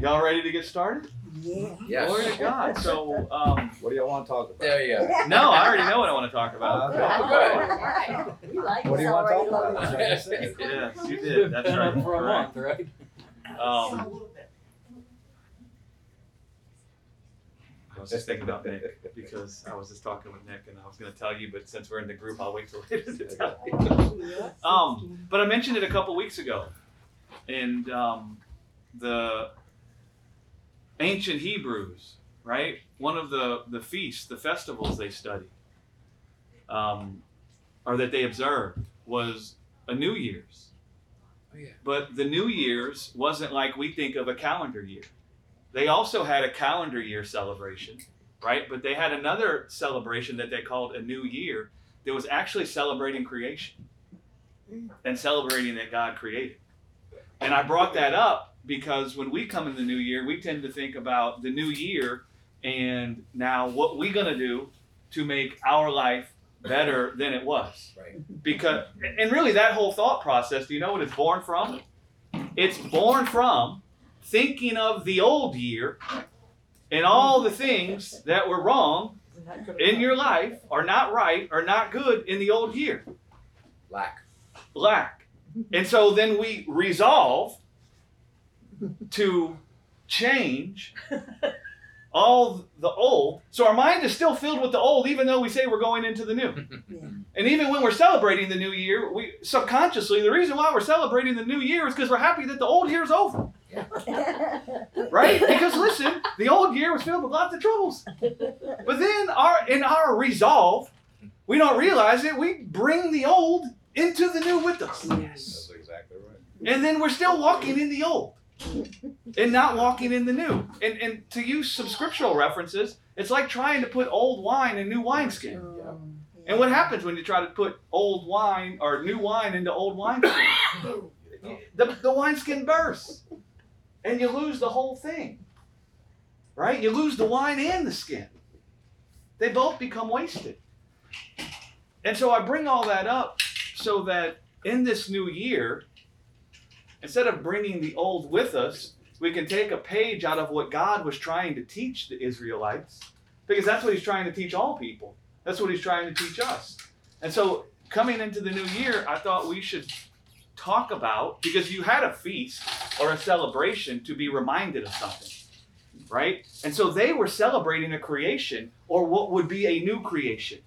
Y'all ready to get started? Yeah. Yes. Glory to God. So, um, What do y'all want to talk about? There you go. no, I already know what I want to talk about. Okay. Oh, We like What do you want to talk about? accelerated That's what I said. Yes, you did. That's Been right. for a month, right? Um, I was just thinking about Nick because I was just talking with Nick and I was going to tell you, but since we're in the group, I'll wait till later to tell you. Um, but I mentioned it a couple weeks ago, and um, the ancient Hebrews, right? One of the the feasts, the festivals they studied, um, or that they observed, was a New Year's. Oh, yeah. But the New Year's wasn't like we think of a calendar year. They also had a calendar year celebration, right? But they had another celebration that they called a New Year that was actually celebrating creation and celebrating that God created. And I brought that up because when we come in the new year, we tend to think about the new year and now what we're going to do to make our life better than it was. Right. Because, and really, that whole thought process, do you know what it's born from? It's born from thinking of the old year and all the things that were wrong in your life, are not right, are not good in the old year Lack. lack. And so then we resolve to change all the old. So our mind is still filled with the old, even though we say we're going into the new. And even when we're celebrating the new year, we subconsciously, the reason why we're celebrating the new year is because we're happy that the old year is over. Right? Because listen, the old year was filled with lots of troubles. But then our in our resolve, we don't realize it, we bring the old into the new with us. Yes. That's exactly right. And then we're still walking in the old and not walking in the new. And, and to use some scriptural references, it's like trying to put old wine in new wineskin. And what happens when you try to put old wine or new wine into old wineskin? The, the wineskin bursts and you lose the whole thing. Right? You lose the wine and the skin. They both become wasted. And so I bring all that up so that in this new year, instead of bringing the old with us, we can take a page out of what God was trying to teach the Israelites, because that's what He's trying to teach all people. That's what He's trying to teach us. And so, coming into the new year, I thought we should talk about because you had a feast or a celebration to be reminded of something, right? And so they were celebrating a creation or what would be a new creation,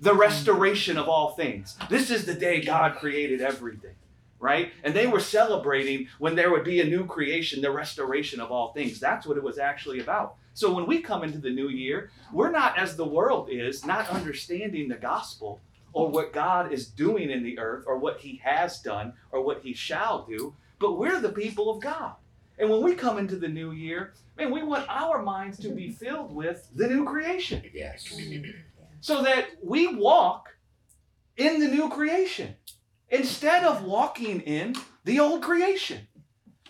the restoration of all things. This is the day God created everything right? And they were celebrating when there would be a new creation, the restoration of all things. That's what it was actually about. So when we come into the new year, we're not as the world is, not understanding the gospel or what God is doing in the earth or what he has done or what he shall do, but we're the people of God. And when we come into the new year, man, we want our minds to be filled with the new creation Yes. so that we walk in the new creation instead of walking in the old creation.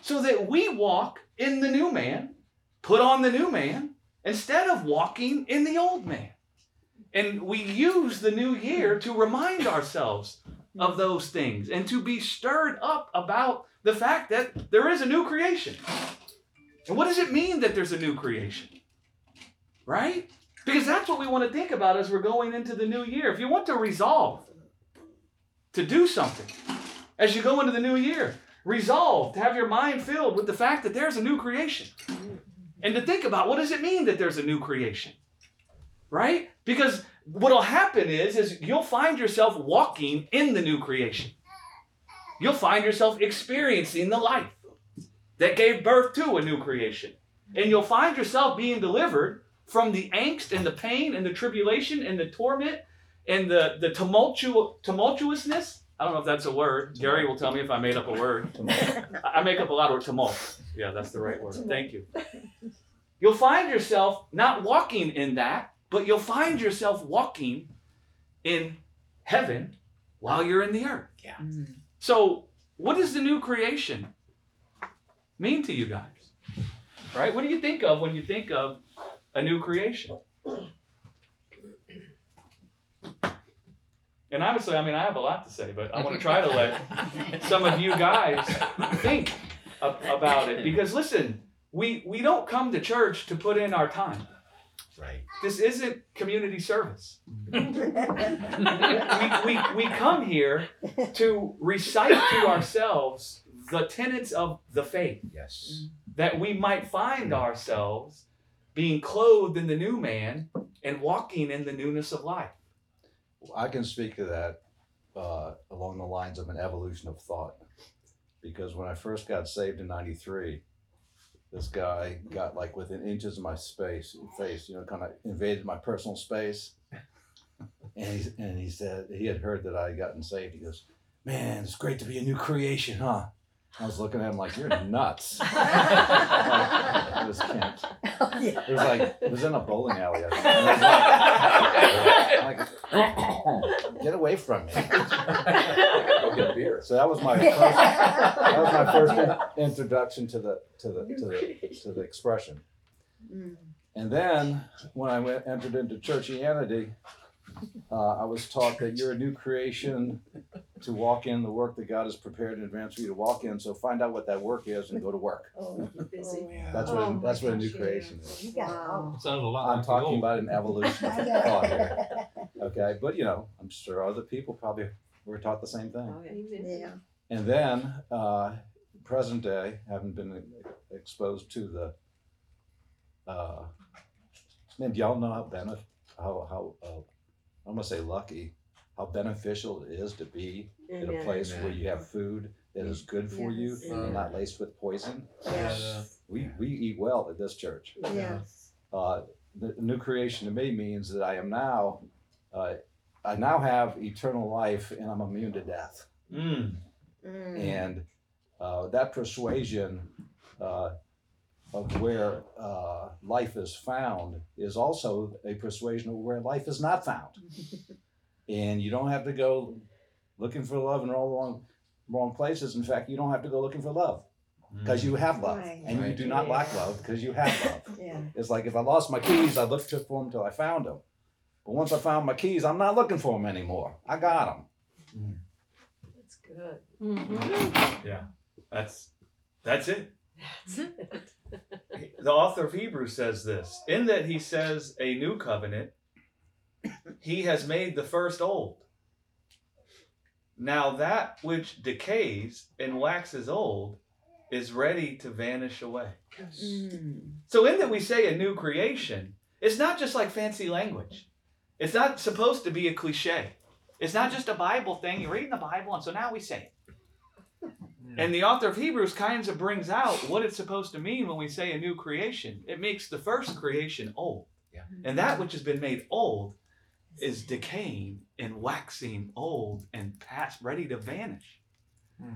So that we walk in the new man, put on the new man, instead of walking in the old man. And we use the new year to remind ourselves of those things and to be stirred up about the fact that there is a new creation. And what does it mean that there's a new creation? Right? Because that's what we want to think about as we're going into the new year. If you want to resolve to do something as you go into the new year, resolve to have your mind filled with the fact that there's a new creation. And to think about what does it mean that there's a new creation? Right? Because what'll happen is is you'll find yourself walking in the new creation. You'll find yourself experiencing the life that gave birth to a new creation. And you'll find yourself being delivered from the angst and the pain and the tribulation and the torment and the, the tumultu- tumultuousness. I don't know if that's a word. Gary will tell me if I made up a word. I I make up a lot of words tumult. Yeah, that's the right word. Thank you. You'll find yourself not walking in that, but you'll find yourself walking in heaven while you're in the earth. Yeah. Mm. So, what does the new creation mean to you guys? Right? What do you think of when you think of a new creation? And honestly, I mean, I have a lot to say, but I want to try to let some of you guys think a- about it. Because listen, we we don't come to church to put in our time. Right. This isn't community service. we, we, we come here to recite to ourselves the tenets of the faith Yes. that we might find ourselves being clothed in the new man and walking in the newness of life. I can speak to that uh, along the lines of an evolution of thought. Because when I first got saved in '93, this guy got like within inches of my space, face, you know, kind of invaded my personal space. And he, and he said he had heard that I had gotten saved. He goes, "Man, it's great to be a new creation, huh?" I was looking at him like, "You're nuts." It was Kent. It was like it was in a bowling alley. I think. And I was like, like, get away from me. Go get a beer. So that was my first, that was my first in- introduction to the to the to the to the expression. Mm. And then when I went entered into churchianity, uh, I was taught that you're a new creation to walk in the work that God has prepared in advance for you to walk in. So find out what that work is and go to work. Oh, busy. That's Oh what my that's what a new gosh, creation is. You got Sounds a lot I'm like the talking old. about an evolution of thought here. Okay, but you know, I'm sure other people probably were taught the same thing. Yeah. And then, uh, present day, haven't been exposed to the, uh, man, do y'all know how benef- how how uh, I'm gonna say lucky, how beneficial it is to be in a place where you have food that is good for you Yes. and not laced with poison. Yes. We we eat well at this church. Yes. Uh, the new creation to me means that I am now, uh, I now have eternal life and I'm immune to death. Mm. Mm. And uh, that persuasion uh, of where uh, life is found is also a persuasion of where life is not found. and you don't have to go looking for love in all the wrong, wrong places. In fact, you don't have to go looking for love mm. because you have love. Right. And you do not lack love because you have love. Yeah. It's like if I lost my keys, I looked for them until I found them. But once I found my keys, I'm not looking for them anymore. I got them. Mm. That's good. Mm-hmm. Yeah, that's that's it. that's it. The author of Hebrews says this in that he says a new covenant, he has made the first old. Now that which decays and waxes old is ready to vanish away. Mm. So, in that we say a new creation, it's not just like fancy language. It's not supposed to be a cliche. It's not just a Bible thing. You're reading the Bible, and so now we say it. And the author of Hebrews kind of brings out what it's supposed to mean when we say a new creation. It makes the first creation old. Yeah. And that which has been made old is decaying and waxing old and past, ready to vanish. Hmm.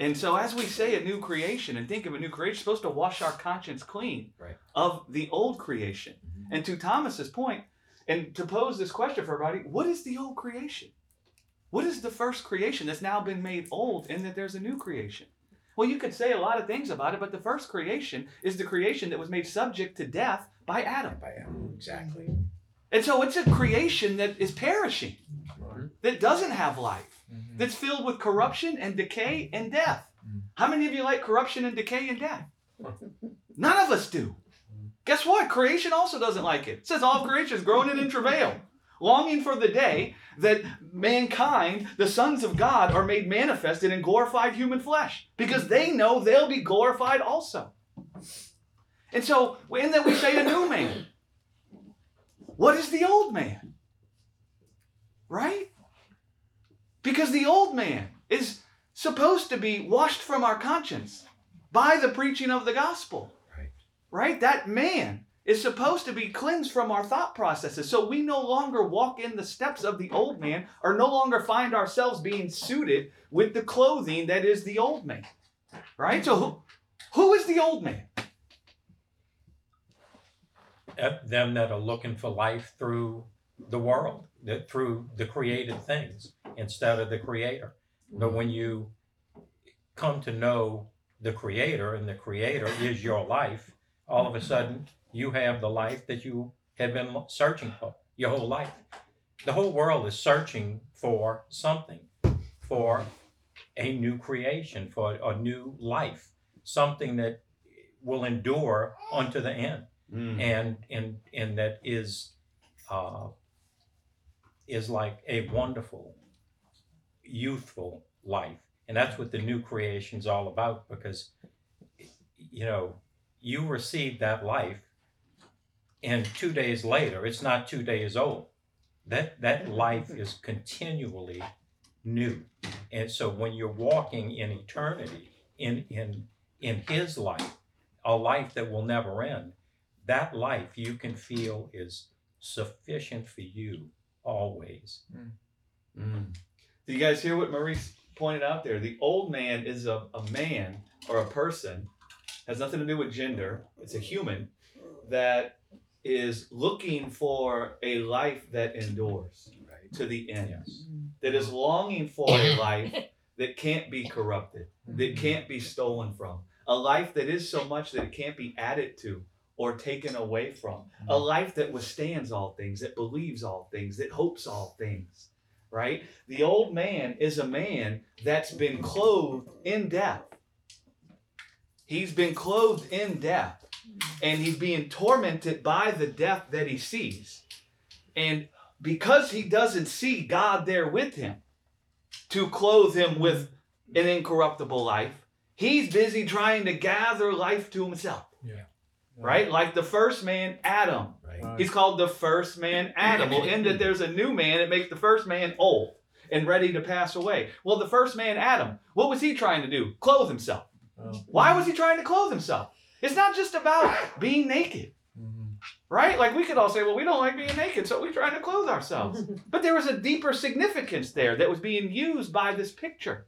And so, as we say a new creation and think of a new creation, it's supposed to wash our conscience clean Right. of the old creation. Mhm. And to Thomas's point, and to pose this question for everybody, what is the old creation? What is the first creation that's now been made old and that there's a new creation? Well, you could say a lot of things about it, but the first creation is the creation that was made subject to death by Adam. By Adam. Exactly. And so it's a creation that is perishing, that doesn't have life, Mhm. that's filled with corruption and decay and death. How many of you like corruption and decay and death? None of us do. Guess what? Creation also doesn't like it. It says all creation is groaning in travail, longing for the day that mankind, the sons of God, are made manifested in glorified human flesh because they know they'll be glorified also. And so, in that we say a new man. What is the old man? Right? Because the old man is supposed to be washed from our conscience by the preaching of the gospel. Right. Right? That man is supposed to be cleansed from our thought processes so we no longer walk in the steps of the old man or no longer find ourselves being suited with the clothing that is the old man. Right? So who, who is the old man? Uh, them that are looking for life through the world, that through the created things instead of the creator. But when you come to know the creator and the creator is your life, all of a sudden you have the life that you have been searching for your whole life. The whole world is searching for something, for a new creation, for a new life, something that will endure unto the end Mm. and and and that is uh, is like a wonderful youthful life and that's what the new creation is all about because you know you receive that life and two days later it's not two days old that that life is continually new and so when you're walking in eternity in in in his life a life that will never end that life you can feel is sufficient for you always. Mm. Do you guys hear what Maurice pointed out there? The old man is a, a man or a person, has nothing to do with gender. It's a human that is looking for a life that endures Right. to the end, Yes. that is longing for a life that can't be corrupted, that mm-hmm. can't be stolen from, a life that is so much that it can't be added to or taken away from, a mm-hmm. life that withstands all things, that believes all things, that hopes all things, right? The old man is a man that's been clothed in death. He's been clothed in death, and he's being tormented by the death that he sees. And because he doesn't see God there with him to clothe him with an incorruptible life, he's busy trying to gather life to himself. Yeah. Right? Like the first man, Adam. Right. He's called the first man Adam. Well, in that there's a new man, it makes the first man old and ready to pass away. Well, the first man, Adam, what was he trying to do? Clothe himself. Oh. Why was he trying to clothe himself? It's not just about being naked, Mhm. right? Like we could all say, well, we don't like being naked, so we're trying to clothe ourselves. But there was a deeper significance there that was being used by this picture,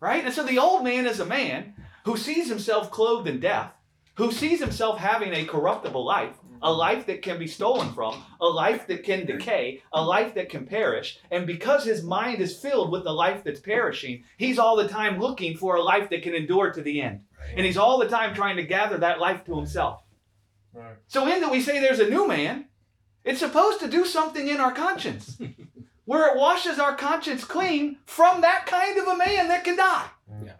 right? And so the old man is a man who sees himself clothed in death, who sees himself having a corruptible life, a life that can be stolen from, a life that can decay, a life that can perish. And because his mind is filled with the life that's perishing, he's all the time looking for a life that can endure to the end. And he's all the time trying to gather that life to himself. Right. So, in that we say there's a new man, it's supposed to do something in our conscience where it washes our conscience clean from that kind of a man that can die.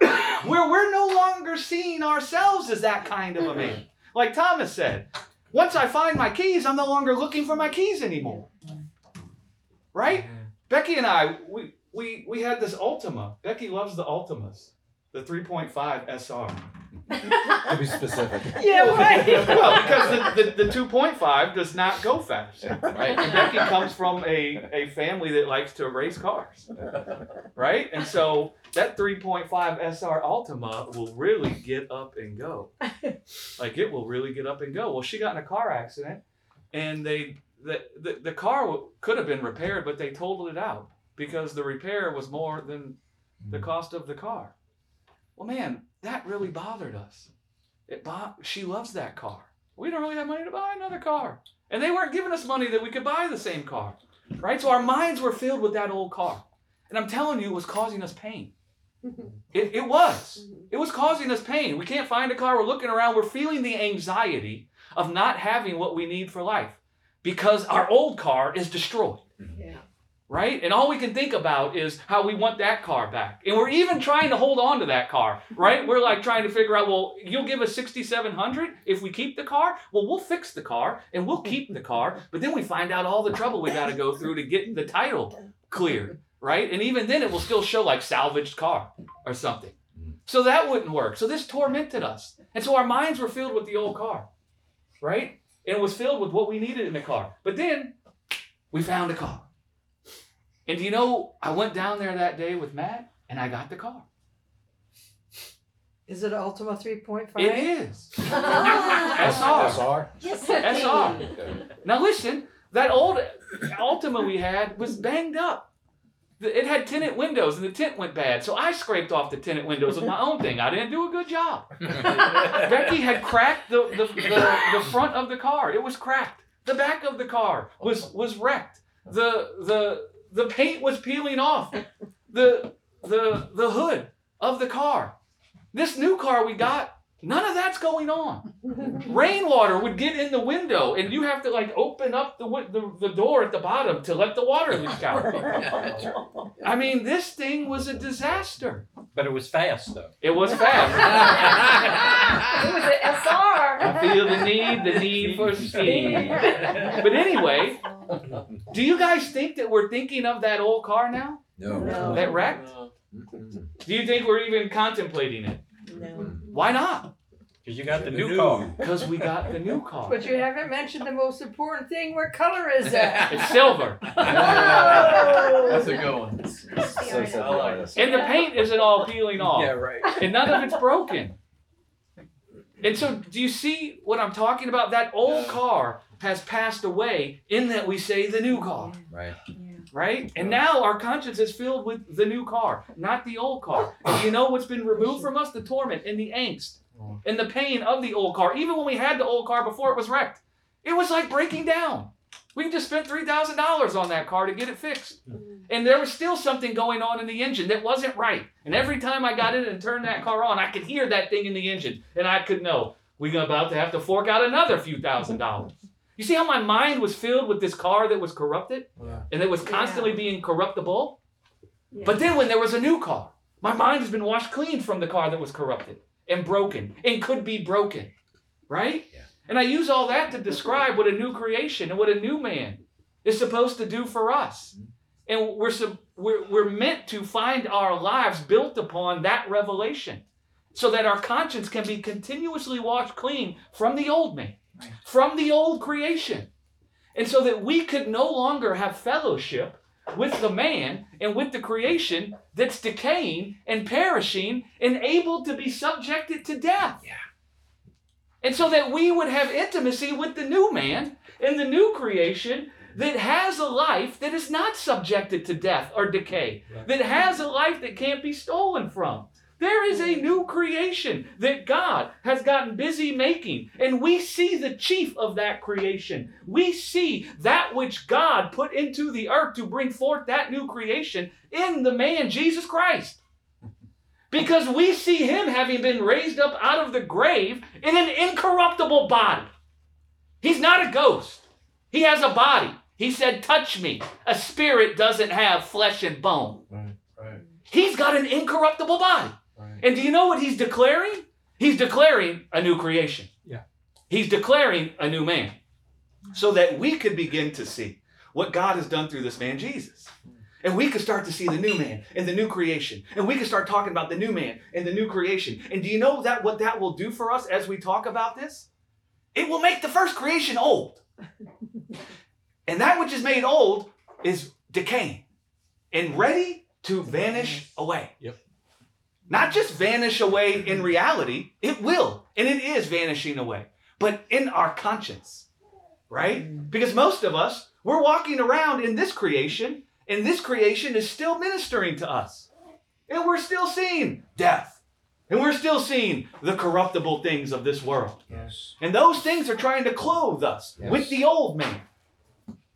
where we're no longer seeing ourselves as that kind of a man. Like Thomas said, once I find my keys, I'm no longer looking for my keys anymore. Right? Becky and I, we, we, we had this Altima. Becky loves the Altimas, the 3.5 SR. To be specific. Yeah, right. well, because the, the, the 2.5 does not go fast, right? And Becky comes from a, a family that likes to race cars, right? And so that 3.5 SR Altima will really get up and go. Like it will really get up and go. Well, she got in a car accident and they the, the, the car could have been repaired, but they totaled it out because the repair was more than the cost of the car. Well, man, that really bothered us. It bo- she loves that car. We don't really have money to buy another car. And they weren't giving us money that we could buy the same car. Right? So our minds were filled with that old car. And I'm telling you, it was causing us pain. It, it was. Mm-hmm. It was causing us pain. We can't find a car. We're looking around. We're feeling the anxiety of not having what we need for life because our old car is destroyed Yeah. Right? And all we can think about is how we want that car back. And we're even trying to hold on to that car, right? We're like trying to figure out, well, you'll give us 6700 if we keep the car? Well, we'll fix the car and we'll keep the car, but then we find out all the trouble we got to go through to get the title cleared, right? And even then it will still show like salvaged car or something. So that wouldn't work. So this tormented us. And so our minds were filled with the old car, right? And it was filled with what we needed in the car. But then we found a car. And do you know, I went down there that day with Matt and I got the car. Is it Altima 3.5? It is. Ah. SR. Yes. SR. Okay. Now listen, that old Altima we had was banged up. It had tinted windows and the tint went bad. So I scraped off the tinted windows with my own thing. I didn't do a good job. Becky had cracked the, the, the, the front of the car. It was cracked. The back of the car was was wrecked. The the the paint was peeling off. The the the hood of the car. This new car we got, none of that's going on. Rainwater would get in the window, and you have to like open up the, the the door at the bottom to let the water leak out. I mean, this thing was a disaster. But it was fast though. It was fast. it was an SR. I feel the need, the need for speed. But anyway, do you guys think that we're thinking of that old car now? No. No. That wrecked? Mm-mm. Do you think we're even contemplating it? No. Why not? Because you got the The new new. car. Because we got the new car. But you haven't mentioned the most important thing. What color is that? It's silver. Oh! That's a good one. So said I like Elias. And the paint isn't all peeling off. Yeah, right. And none of it's broken. And so, do you see what I'm talking about? That old car has passed away in that we say the new car, Right. Right? And now our conscience is filled with the new car, not the old car. And you know what's been removed from us? The torment and the angst oh. and the pain of the old car. Even when we had the old car before it was wrecked, it was like breaking down. We just spent $3,000 on that car to get it fixed. And there was still something going on in the engine that wasn't right. And every time I got in and turned that car on, I could hear that thing in the engine. And I could know we're about to have to fork out another few thousand dollars. You see how my mind was filled with this car that was corrupted Yeah. and it was constantly being corruptible? Yeah. But then when there was a new car, my mind has been washed clean from the car that was corrupted and broken and could be broken. Right? Yeah. And I use all that to describe what a new creation and what a new man is supposed to do for us. Mm-hmm. And we're, sub- we're, we're meant to find our lives built upon that revelation so that our conscience can be continuously washed clean from the old man, Right. from the old creation. And so that we could no longer have fellowship with the man and with the creation that's decaying and perishing and able to be subjected to death. Yeah. And so that we would have intimacy with the new man and the new creation that has a life that is not subjected to death or decay, Right. that has a life that can't be stolen from. There is a new creation that God has gotten busy making, and we see the chief of that creation. We see that which God put into the earth to bring forth that new creation in the man Jesus Christ. Because we see him having been raised up out of the grave in an incorruptible body. He's not a ghost, he has a body. He said, Touch me. A spirit doesn't have flesh and bone. Right. He's got an incorruptible body. Right. And do you know what he's declaring? He's declaring a new creation. Yeah. He's declaring a new man. So that we could begin to see what God has done through this man, Jesus. And we could start to see the new man and the new creation. And we could start talking about the new man and the new creation. And do you know that what that will do for us as we talk about this? It will make the first creation old. and that which is made old is decaying and ready to vanish away. Yep. Not just vanish away in reality, it will, and it is vanishing away, but in our conscience, right? Because most of us, we're walking around in this creation, and this creation is still ministering to us. And we're still seeing death, and we're still seeing the corruptible things of this world. Yes. And those things are trying to clothe us Yes. with the old man.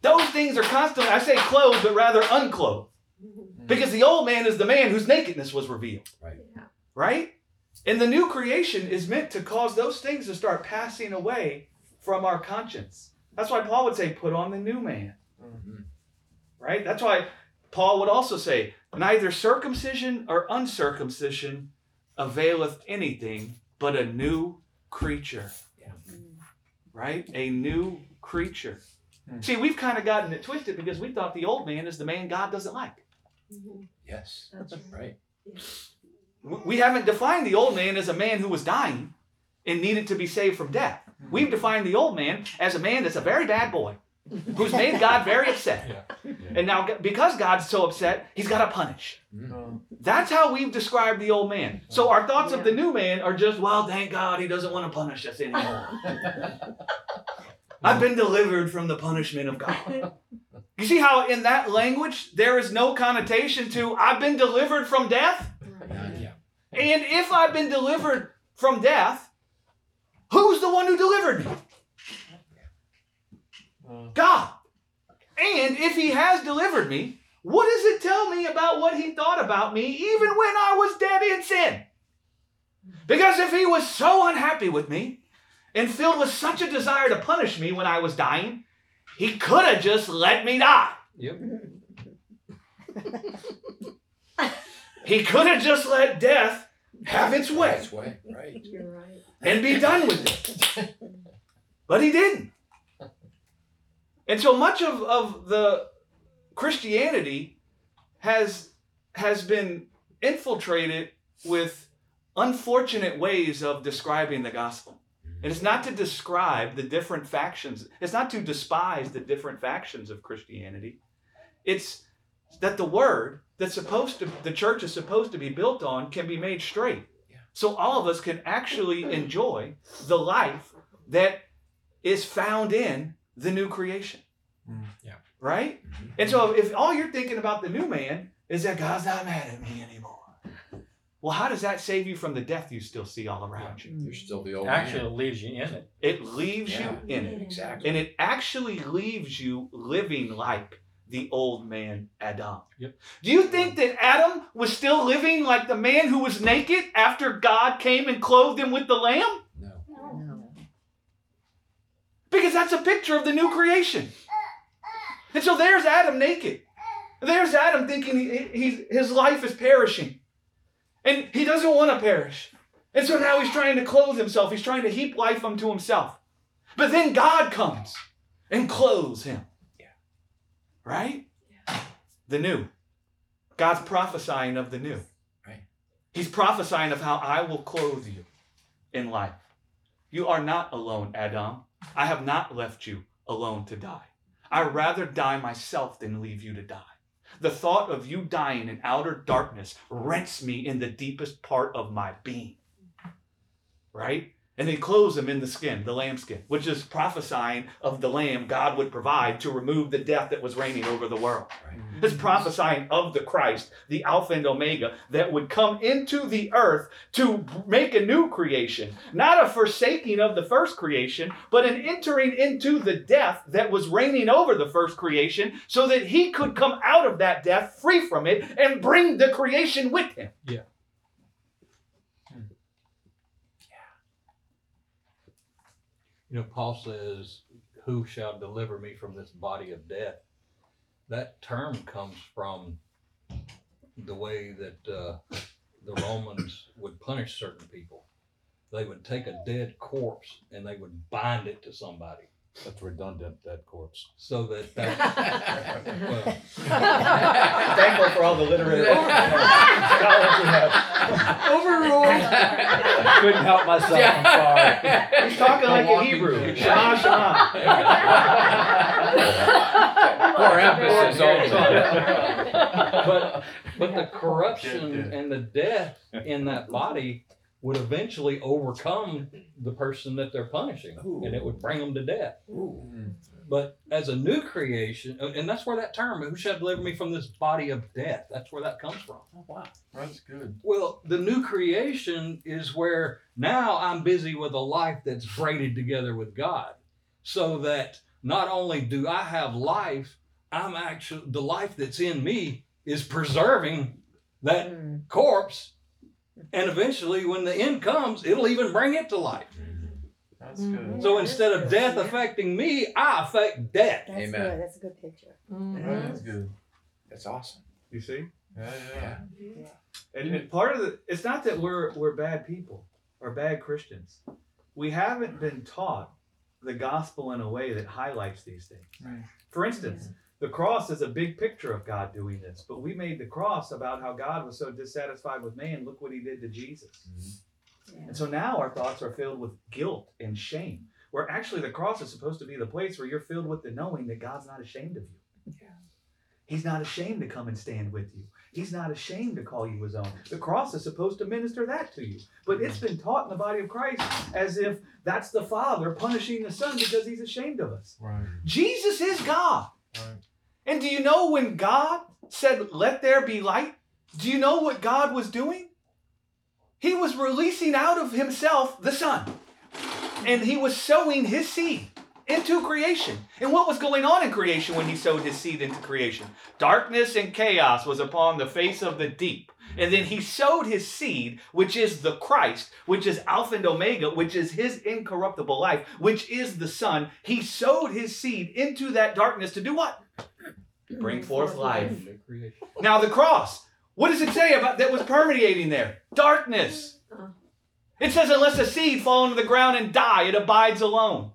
Those things are constantly, I say clothed, but rather unclothed. Because the old man is the man whose nakedness was revealed. Right. Right? And the new creation is meant to cause those things to start passing away from our conscience. That's why Paul would say, put on the new man. Mhm. Right? That's why Paul would also say, neither circumcision or uncircumcision availeth anything but a new creature. Yeah. Right? A new creature. Hmm. See, we've kind of gotten it twisted because we thought the old man is the man God doesn't like. Yes. That's Right. W- We haven't defined the old man as a man who was dying and needed to be saved from death. We've defined the old man as a man that's a very bad boy who's made God very upset. Yeah. And now, because God's so upset, he's got to punish. Um, That's how we've described the old man. So our thoughts of the new man are just, well, thank God he doesn't want to punish us anymore. I've been delivered from the punishment of God. You see how in that language there is no connotation to I've been delivered from death? Yeah. And if I've been delivered from death, who's the one who delivered me? God. And if he has delivered me, what does it tell me about what he thought about me even when I was dead in sin? Because if he was so unhappy with me and filled with such a desire to punish me when I was dying, he could have just let me die. Yep. He could have just let death have its way That's way. Right. You're right. and be done with it. But he didn't. And so much of, of the Christianity has has been infiltrated with unfortunate ways of describing the gospel. And it's not to describe the different factions, it's not to despise the different factions of Christianity. It's that the word that's supposed to the church is supposed to be built on can be made straight. So all of us can actually enjoy the life that is found in the new creation. Mm. Yeah. Right? Mhm. And so if all you're thinking about the new man is that God's not mad at me anymore. Well, how does that save you from the death you still see all around you? You're still the old Actually, man. it leaves you in it. It leaves Yeah. you in it. Exactly. And it actually leaves you living like the old man Adam. Yep. Do you think that Adam was still living like the man who was naked after God came and clothed him with the lamb? No. No. Because that's a picture of the new creation. And so there's Adam naked. There's Adam thinking he, he's, his life is perishing. And he doesn't want to perish. And so now he's trying to clothe himself. He's trying to heap life unto himself. But then God comes and clothes him. Yeah. Right? The new. God's prophesying of the new. Right. He's prophesying of how I will clothe you in life. You are not alone, Adam. I have not left you alone to die. I'd rather die myself than leave you to die. The thought of you dying in outer darkness rents me in the deepest part of my being. Right? And he clothes him in the skin, the lambskin, which is prophesying of the lamb God would provide to remove the death that was reigning over the world. Right. Mm-hmm. It's prophesying of the Christ, the Alpha and Omega, that would come into the earth to make a new creation. Not a forsaking of the first creation, but an entering into the death that was reigning over the first creation so that he could come out of that death free from it and bring the creation with him. You know, Paul says, Who shall deliver me from this body of death? That term comes from the way that uh, the Romans would punish certain people. They would take a dead corpse and they would bind it to somebody That's redundant, that corpse. so that that. well, Thankful for all the literary scholars we have. Overruled. Couldn't help myself, I'm sorry. He's talking The like a Hebrew. dead. Shema, Shema. Emphasis on but but the corruption Dead, dead. and the death in that body would eventually overcome the person that they're punishing, and it would bring them to death. Mm. But as a new creation, and that's where that term, who shall deliver me from this body of death? That's where that comes from. Oh, wow. That's good. Well, the new creation is where now I'm busy with a life that's braided together with God. So that not only do I have life, I'm actually, the life that's in me is preserving that Mm. corpse. And eventually, when the end comes, it'll even bring it to life. That's Mhm. good. So instead of death Yeah. affecting me, I affect death. That's Amen. good. That's a good picture. Mhm. That's good. That's awesome. You see? Yeah, yeah. Yeah. And, and part of the it's not that we're we're bad people or bad Christians. We haven't been taught the gospel in a way that highlights these things. Right. For instance, the cross is a big picture of God doing this, but we made the cross about how God was so dissatisfied with man. Look what he did to Jesus. Mm-hmm. And so now our thoughts are filled with guilt and shame. Where actually the cross is supposed to be the place where you're filled with the knowing that God's not ashamed of you. Yeah. He's not ashamed to come and stand with you. He's not ashamed to call you his own. The cross is supposed to minister that to you. But it's been taught in the body of Christ as if that's the Father punishing the Son because he's ashamed of us. Right. Jesus is God. Right. And do you know when God said, Let there be light? Do you know what God was doing? He was releasing out of himself the Son. And he was sowing his seed into creation. And what was going on in creation when he sowed his seed into creation? Darkness and chaos was upon the face of the deep. And then he sowed his seed, which is the Christ, which is Alpha and Omega, which is his incorruptible life, which is the Son. He sowed his seed into that darkness to do what? Bring forth life. New. Now the cross. What does it say about that was permeating there? Darkness. Uh-huh. It says unless a seed fall into the ground and die, it abides alone.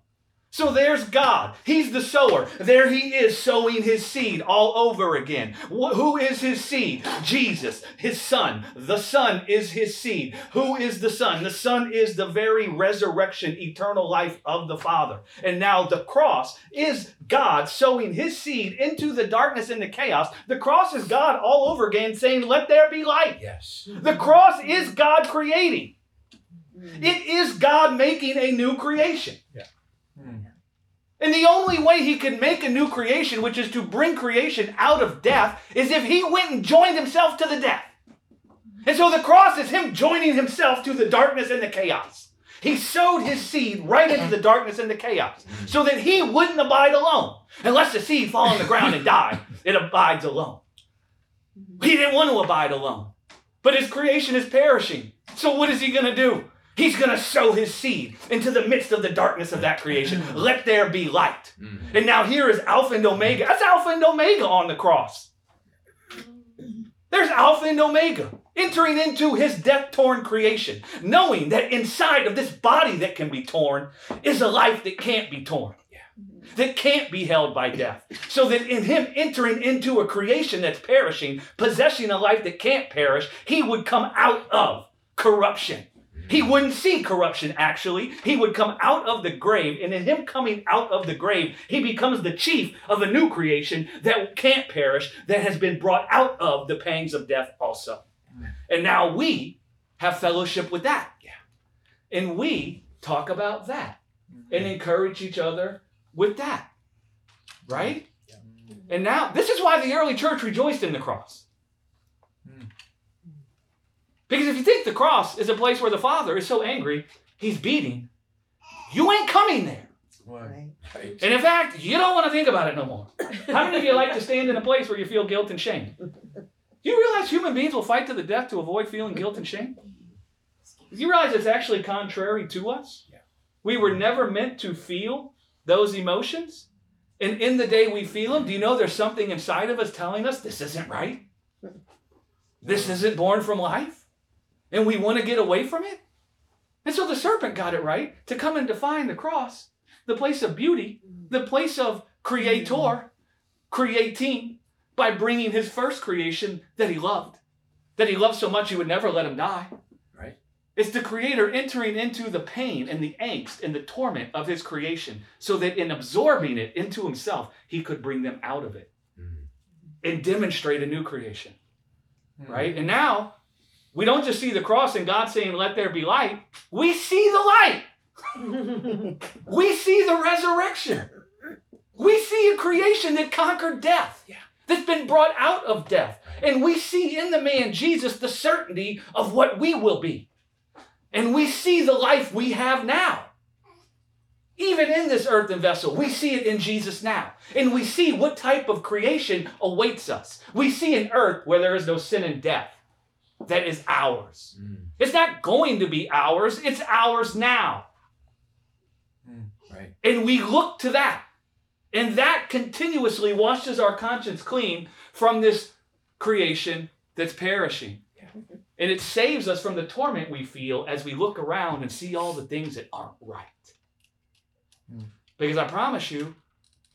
So there's God. He's the sower. There he is sowing his seed all over again. Who is his seed? Jesus, his son. The son is his seed. Who is the son? The son is the very resurrection, eternal life of the Father. And now the cross is God sowing his seed into the darkness and the chaos. The cross is God all over again saying, Let there be light. Yes. The cross is God creating. It is God making a new creation. Hmm. And the only way he can make a new creation, which is to bring creation out of death, is if he went and joined himself to the death. And so the cross is him joining himself to the darkness and the chaos. He sowed his seed right into the darkness and the chaos so that he wouldn't abide alone. Unless the seed fall on the ground and die, it abides alone. He didn't want to abide alone. But his creation is perishing. So what is he going to do? He's going to sow his seed into the midst of the darkness of that creation. Let there be light. Mm. And now here is Alpha and Omega. That's Alpha and Omega on the cross. There's Alpha and Omega entering into his death torn creation, knowing that inside of this body that can be torn is a life that can't be torn, that can't be held by death. So that in him entering into a creation that's perishing, possessing a life that can't perish, he would come out of corruption. He wouldn't see corruption, actually. He would come out of the grave, and in him coming out of the grave, he becomes the chief of a new creation that can't perish, that has been brought out of the pangs of death also. And now we have fellowship with that. And we talk about that mm-hmm. and encourage each other with that. Right? And now, this is why the early church rejoiced in the cross. Because if you think the cross is a place where the Father is so angry, he's beating, you ain't coming there. Right. Right. And in fact, you don't want to think about it no more. How many of you like to stand in a place where you feel guilt and shame? Do you realize human beings will fight to the death to avoid feeling guilt and shame? Do you realize it's actually contrary to us? Yeah. We were never meant to feel those emotions. And in the day we feel them, do you know there's something inside of us telling us this isn't right? This isn't born from life? And we want to get away from it? And so the serpent got it right to come and define the cross, the place of beauty, the place of creator, creating, by bringing his first creation that he loved, that he loved so much he would never let him die. Right. It's the creator entering into the pain and the angst and the torment of his creation so that in absorbing it into himself, he could bring them out of it Mm. and demonstrate a new creation. Hmm. Right? And now we don't just see the cross and God saying, Let there be light. We see the light. We see the resurrection. We see a creation that conquered death, Yeah. that's been brought out of death. And we see in the man Jesus the certainty of what we will be. And we see the life we have now. Even in this earthen vessel, we see it in Jesus now. And we see what type of creation awaits us. We see an earth where there is no sin and death that is ours. Mm. It's not going to be ours, it's ours now. Right. And we look to that. And that continuously washes our conscience clean from this creation that's perishing. And it saves us from the torment we feel as we look around and see all the things that aren't right. Hmm. Because I promise you,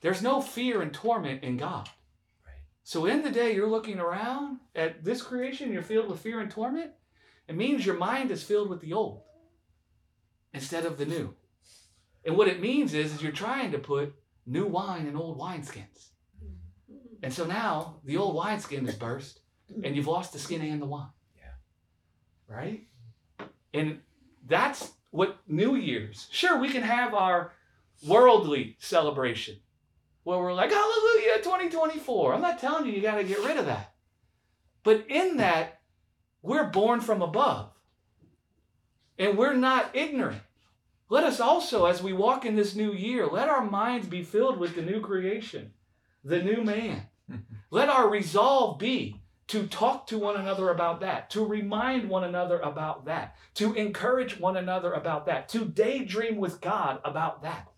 there's no fear and torment in God. So in the day you're looking around at this creation, you're filled with fear and torment, it means your mind is filled with the old instead of the new. And what it means is, is you're trying to put new wine in old wineskins. And so now the old wineskin is burst and you've lost the skin and the wine. Yeah. Right? And that's what New Year's. Sure, we can have our worldly celebration where we're like, Hallelujah, 2024. I'm not telling you you got to get rid of that. But in that, we're born from above and we're not ignorant. Let us also, as we walk in this new year, let our minds be filled with the new creation, the new man. let our resolve be to talk to one another about that, to remind one another about that, to encourage one another about that, to daydream with God about that,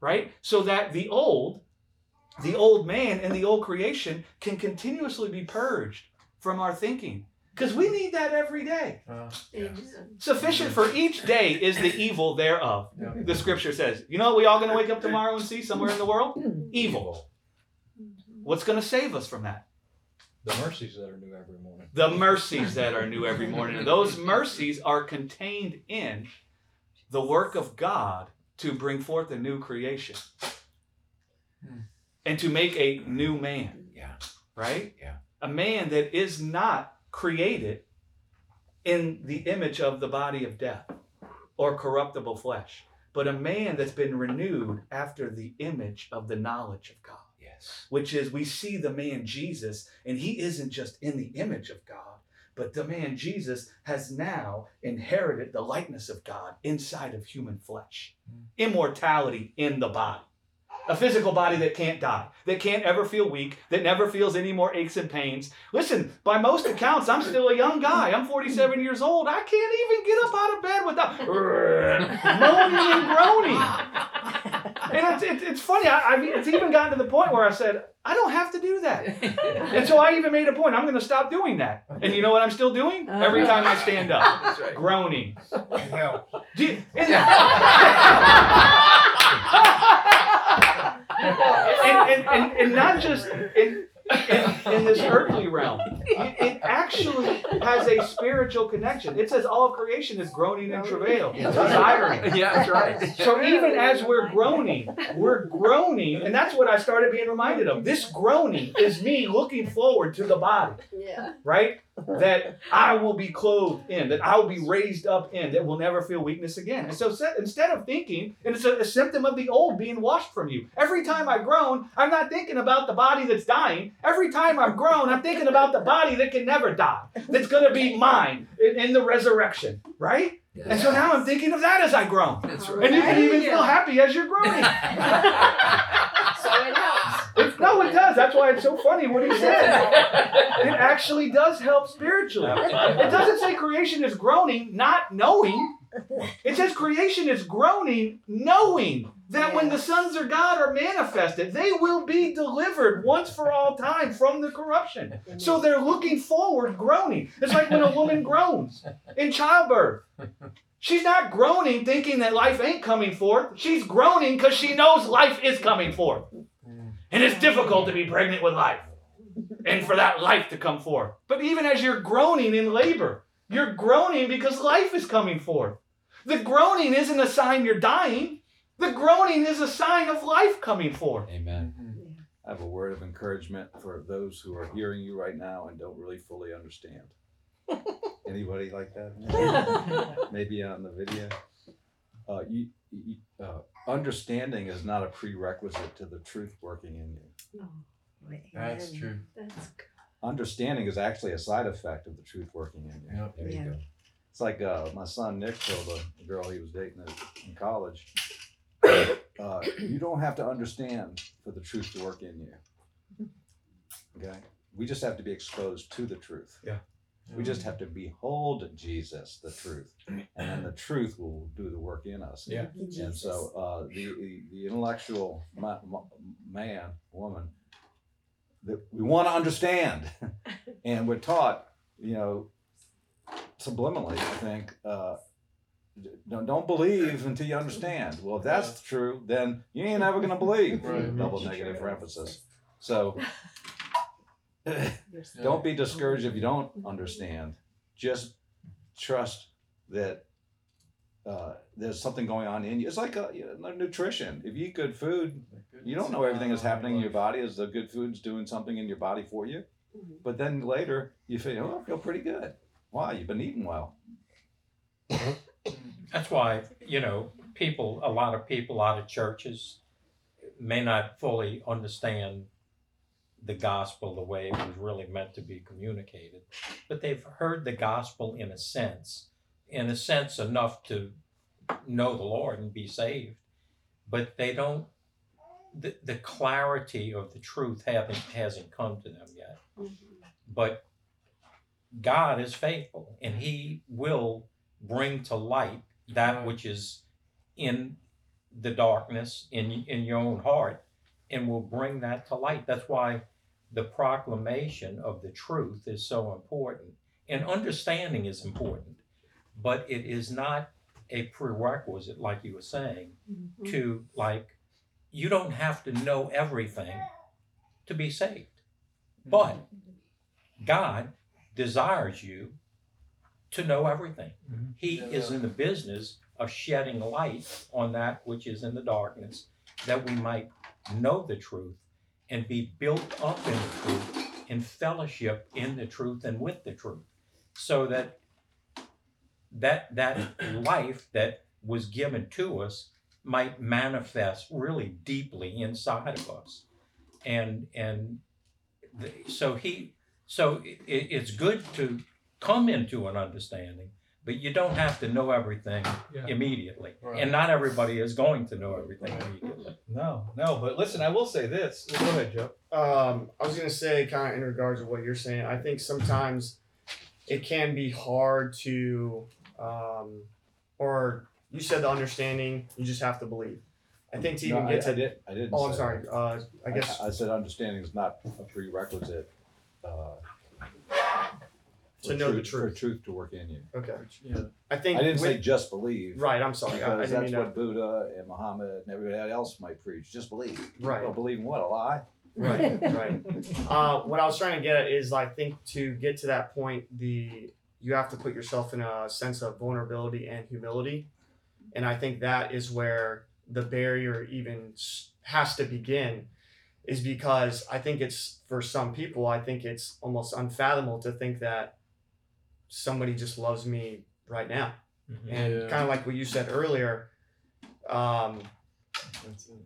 right? So that the old, the old man and the old creation can continuously be purged from our thinking, Because we need that every day. Uh, Amen. Sufficient for each day is the evil thereof. yeah. The scripture says. You know what we all going to wake up tomorrow and see somewhere in the world? Evil. What's going to save us from that? The mercies that are new every morning. The mercies that are new every morning. And those mercies are contained in the work of God to bring forth a new creation Hmm. And to make a new man. Yeah. Right? Yeah. A man that is not created in the image of the body of death or corruptible flesh, but a man that's been renewed after the image of the knowledge of God Yes. which is we see the man Jesus, and he isn't just in the image of God, but the man Jesus has now inherited the likeness of God inside of human flesh, mm. immortality in the body. A physical body that can't die, that can't ever feel weak, that never feels any more aches and pains. Listen, by most accounts, I'm still a young guy. I'm 47 years old. I can't even get up out of bed without moaning and groaning. And it's, it's, it's funny. I, I mean, it's even gotten to the point where I said, I don't have to do that. And so I even made a point. I'm going to stop doing that. And you know what I'm still doing? Uh-huh. Every time I stand up, That's right. groaning. It. Do you- and, and, and, and, and not just in, in, in this earthly realm, it, it actually has a spiritual connection. It says all of creation is groaning and travail, desiring. Yeah, that's right. So even as we're groaning, we're groaning, and that's what I started being reminded of. This groaning is me looking forward to the body, Yeah. right? That I will be clothed in, that I will be raised up in, that will never feel weakness again. And so instead of thinking, and it's a, a symptom of the old being washed from you. Every time I groan, I'm not thinking about the body that's dying. Every time I'm I'm thinking about the body that can never die, that's going to be mine in, in the resurrection, right? And so now I'm thinking of that as I grow. That's And you can even feel happy as you're growing. So it helps. It, no, it does. That's why it's so funny what he said. It actually does help spiritually. It doesn't say creation is groaning, not knowing. It says creation is groaning, knowing that when the sons of God are manifested, they will be delivered once for all time from the corruption. So they're looking forward, groaning. It's like when a woman groans in childbirth. She's not groaning thinking that life ain't coming forth. She's groaning because she knows life is coming forth. And it's difficult to be pregnant with life and for that life to come forth. But even as you're groaning in labor, you're groaning because life is coming forth. The groaning isn't a sign you're dying, the groaning is a sign of life coming forth. Amen. I have a word of encouragement for those who are hearing you right now and don't really fully understand. Anybody like that? Maybe on the video. Uh, you, you, uh, understanding is not a prerequisite to the truth working in you. That's true. That's good. Understanding is actually a side effect of the truth working in you. Yep. There you go. It's like uh, my son Nick told a girl he was dating in college. Uh, you don't have to understand for the truth to work in you. Okay, we just have to be exposed to the truth. Yeah. We just have to behold Jesus, the truth, and then the truth will do the work in us. Yeah. And so uh, the, the the intellectual ma- ma- man, woman, that we want to understand, and we're taught, you know, subliminally, I think, uh, d- don't don't believe until you understand. Well, if that's true, then you ain't ever gonna believe. Right. Double negative for emphasis. So. don't be discouraged if you don't understand. Just trust that uh, there's something going on in you. It's like a, you know, nutrition. If you eat good food, you don't know everything that's happening in your body as the good food's doing something in your body for you. Mm-hmm. But then later you feel, oh, I feel pretty good. Why? You've been eating well. Uh-huh. That's why, you know, people, a lot of people a lot of churches may not fully understand the gospel the way it was really meant to be communicated, but they've heard the gospel in a sense, in a sense enough to know the Lord and be saved, but they don't. The, the clarity of the truth haven't hasn't come to them yet. Mm-hmm. But God is faithful, and He will bring to light that which is in the darkness in in your own heart and will bring that to light. That's why the proclamation of the truth is so important. And understanding is important, but it is not a prerequisite, like you were saying, mm-hmm. to like, you don't have to know everything to be saved. But mm-hmm. God desires you to know everything. Mhm. He is in the business of shedding light on that which is in the darkness, that we might know the truth and be built up in the truth, in fellowship in the truth and with the truth, so that that that life that was given to us might manifest really deeply inside of us, and and the, so he so it, it's good to come into an understanding, but you don't have to know everything Yeah. immediately, Right. and not everybody is going to know everything immediately. No, no, but listen, I will say this. Go ahead, Joe. Um, I was gonna say, kind of in regards to what you're saying, I think sometimes it can be hard to, um, or you said the understanding, you just have to believe. I think to even No, get I, I to, did. I didn't. oh, I'm say sorry. that. Uh, I guess I, said understanding is not a prerequisite. Uh, To for know the truth. For truth to work in you. okay. Yeah. I think I didn't say just believe. right. I'm sorry. I, I Because didn't that's mean what Buddha and Muhammad and everybody else might preach. Just believe. Right. Well, believe in what? A lie? Right, right. Uh, what I was trying to get at is, I think to get to that point, the you have to put yourself in a sense of vulnerability and humility, and I think that is where the barrier even has to begin, is because I think it's for some people, I think it's almost unfathomable to think that somebody just loves me right now, and Yeah. kind of like what you said earlier. Um,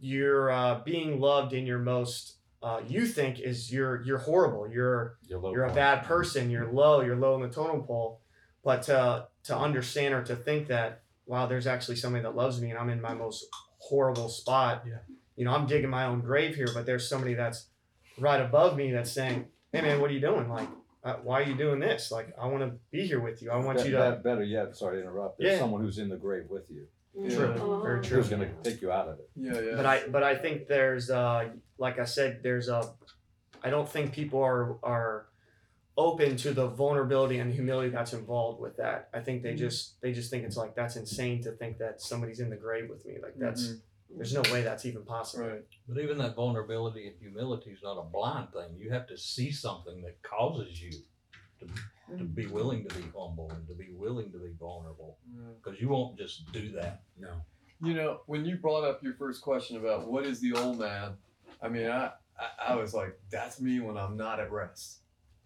you're uh, being loved in your most uh, you think is you're you're horrible. You're You're, low you're a bad person. You're low you're low in the totem pole. But to to understand or to think that wow there's actually somebody that loves me and i'm in my most horrible spot. Yeah. you know i'm digging my own grave here but there's somebody that's right above me that's saying hey man what are you doing? Like uh, why are you doing this like i want to be here with you i want Be- you to be- better yet, sorry to interrupt. There's Yeah. someone who's in the grave with you. true Oh. very true Who's going to take you out of it? Yeah, yeah. but I but I think there's uh like I said there's a I don't think people are are open to the vulnerability and humility that's involved with that. I think they just they just think it's like that's insane to think that somebody's in the grave with me. Like that's there's no way that's even possible. right. But even that vulnerability and humility is not a blind thing. You have to see something that causes you to, to be willing to be humble and to be willing to be vulnerable. Yeah. Because you won't just do that. No. You know, when you brought up your first question about what is the old man, I mean, I, I, I was like, that's me when I'm not at rest.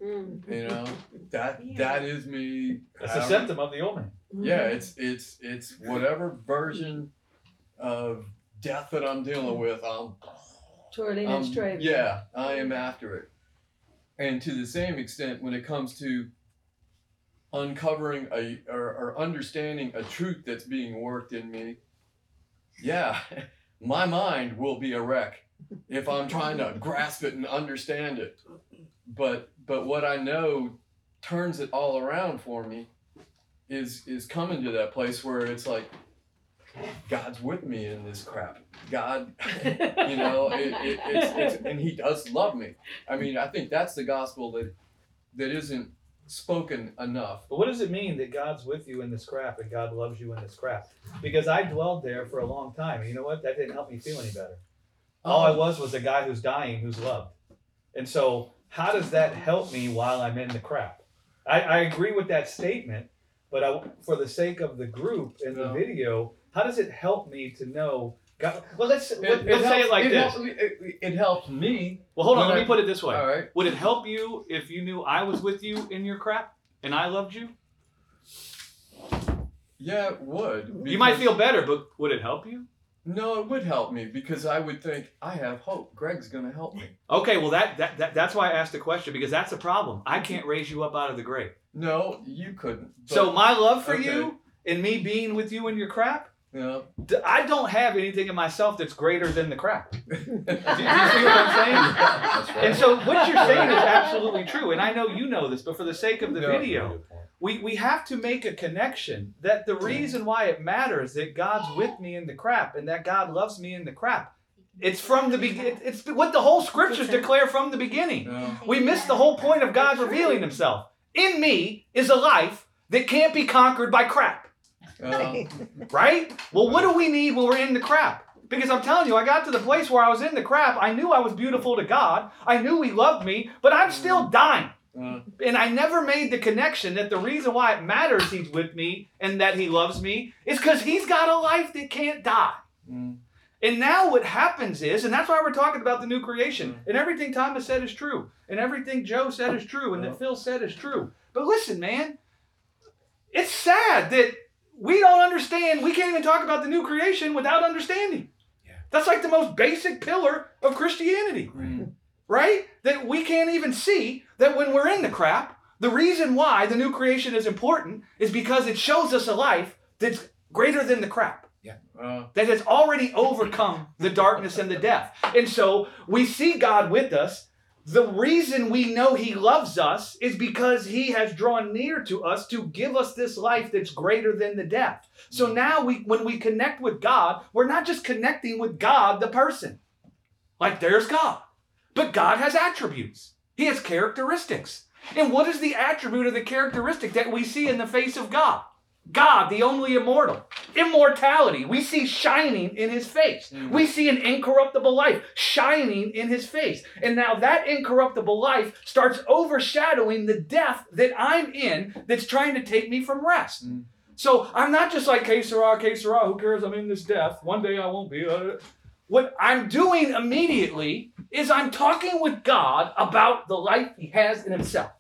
Mm. You know, that Yeah. that is me. It's a symptom of the old man. Yeah, it's it's it's whatever version of death that I'm dealing with. I'm Twirling Um, and straight. Yeah, I am after it. And to the same extent, when it comes to uncovering a or, or understanding a truth that's being worked in me, yeah, my mind will be a wreck if I'm trying to grasp it and understand it. But but what I know turns it all around for me is is coming to that place where it's like God's with me in this crap. God you know it, it, it's, it's and he does love me i mean i think that's the gospel that that isn't spoken enough But what does it mean that God's with you in this crap and God loves you in this crap? Because I dwelled there for a long time, and you know what? That didn't help me feel any better. All I oh. was was a guy who's dying, who's loved. And so, how does that help me while I'm in the crap? I, I agree with that statement, but I, for the sake of the group and the No. video, how does it help me to know God? Well, let's It- let's it say it like it this. helps it, it helps me Well, hold on. Let I- me put it this way. all right Would it help you if you knew I was with you in your crap and I loved you? yeah it would You might feel better, but would it help you? no it would help me because i would think i have hope greg's gonna help me Okay, well that, that, that that's why I asked the question because that's a problem. I can't raise you up out of the grave. no you couldn't but, so my love for okay. you and me being with you in your crap, you know d- I don't have anything in myself that's greater than the crap. Do you, do you see what I'm saying? Right. And so what you're saying is absolutely true, and I know you know this, but for the sake of the No. video, we, we have to make a connection that the reason why it matters that God's with me in the crap and that God loves me in the crap. It's from the beginning. It's what the whole scriptures declare from the beginning. no. We miss the whole point of God revealing Himself. in me is a life that can't be conquered by crap. Uh, Right? Well, what do we need when we're in the crap? Because I'm telling you, I got to the place where I was in the crap. I knew I was beautiful to God. I knew He loved me, but I'm still dying. uh, And I never made the connection that the reason why it matters He's with me and that He loves me is because He's got a life that can't die. mm, And now what happens is, and that's why we're talking about the new creation, and everything Thomas said is true, and everything Joe said is true, and that Phil said is true. But listen, man, it's sad that we don't understand. We can't even talk about the new creation without understanding. Yeah. That's like the most basic pillar of Christianity, mm, right? That we can't even see that when we're in the crap, the reason why the new creation is important is because it shows us a life that's greater than the crap uh, that has already overcome the darkness and the death. And so we see God with us. The reason we know He loves us is because He has drawn near to us to give us this life that's greater than the death. So mm. now we when we connect with God, we're not just connecting with God, the person. Like there's God. But God has attributes. He has characteristics. And what is the attribute or the characteristic that we see in the face of God? God, the only immortal. Immortality, we see shining in his face. Mm. We see an incorruptible life shining in his face. And now that incorruptible life starts overshadowing the death that I'm in that's trying to take me from rest. Mm. So I'm not just like, que sera, que sera, who cares? I'm in this death. One day I won't be. What I'm doing immediately is I'm talking with God about the life he has in himself.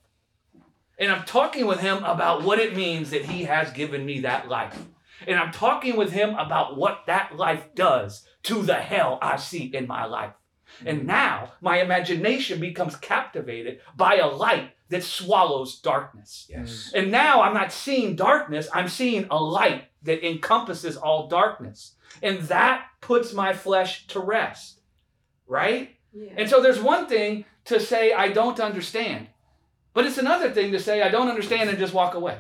And I'm talking with him about what it means that he has given me that life. And I'm talking with him about what that life does to the hell I see in my life. And mm. now my imagination becomes captivated by a light that swallows darkness. Yes. And now I'm not seeing darkness, I'm seeing a light that encompasses all darkness. And that puts my flesh to rest. Right? Yeah. And so there's one thing to say, I don't understand. But it's another thing to say, I don't understand and just walk away.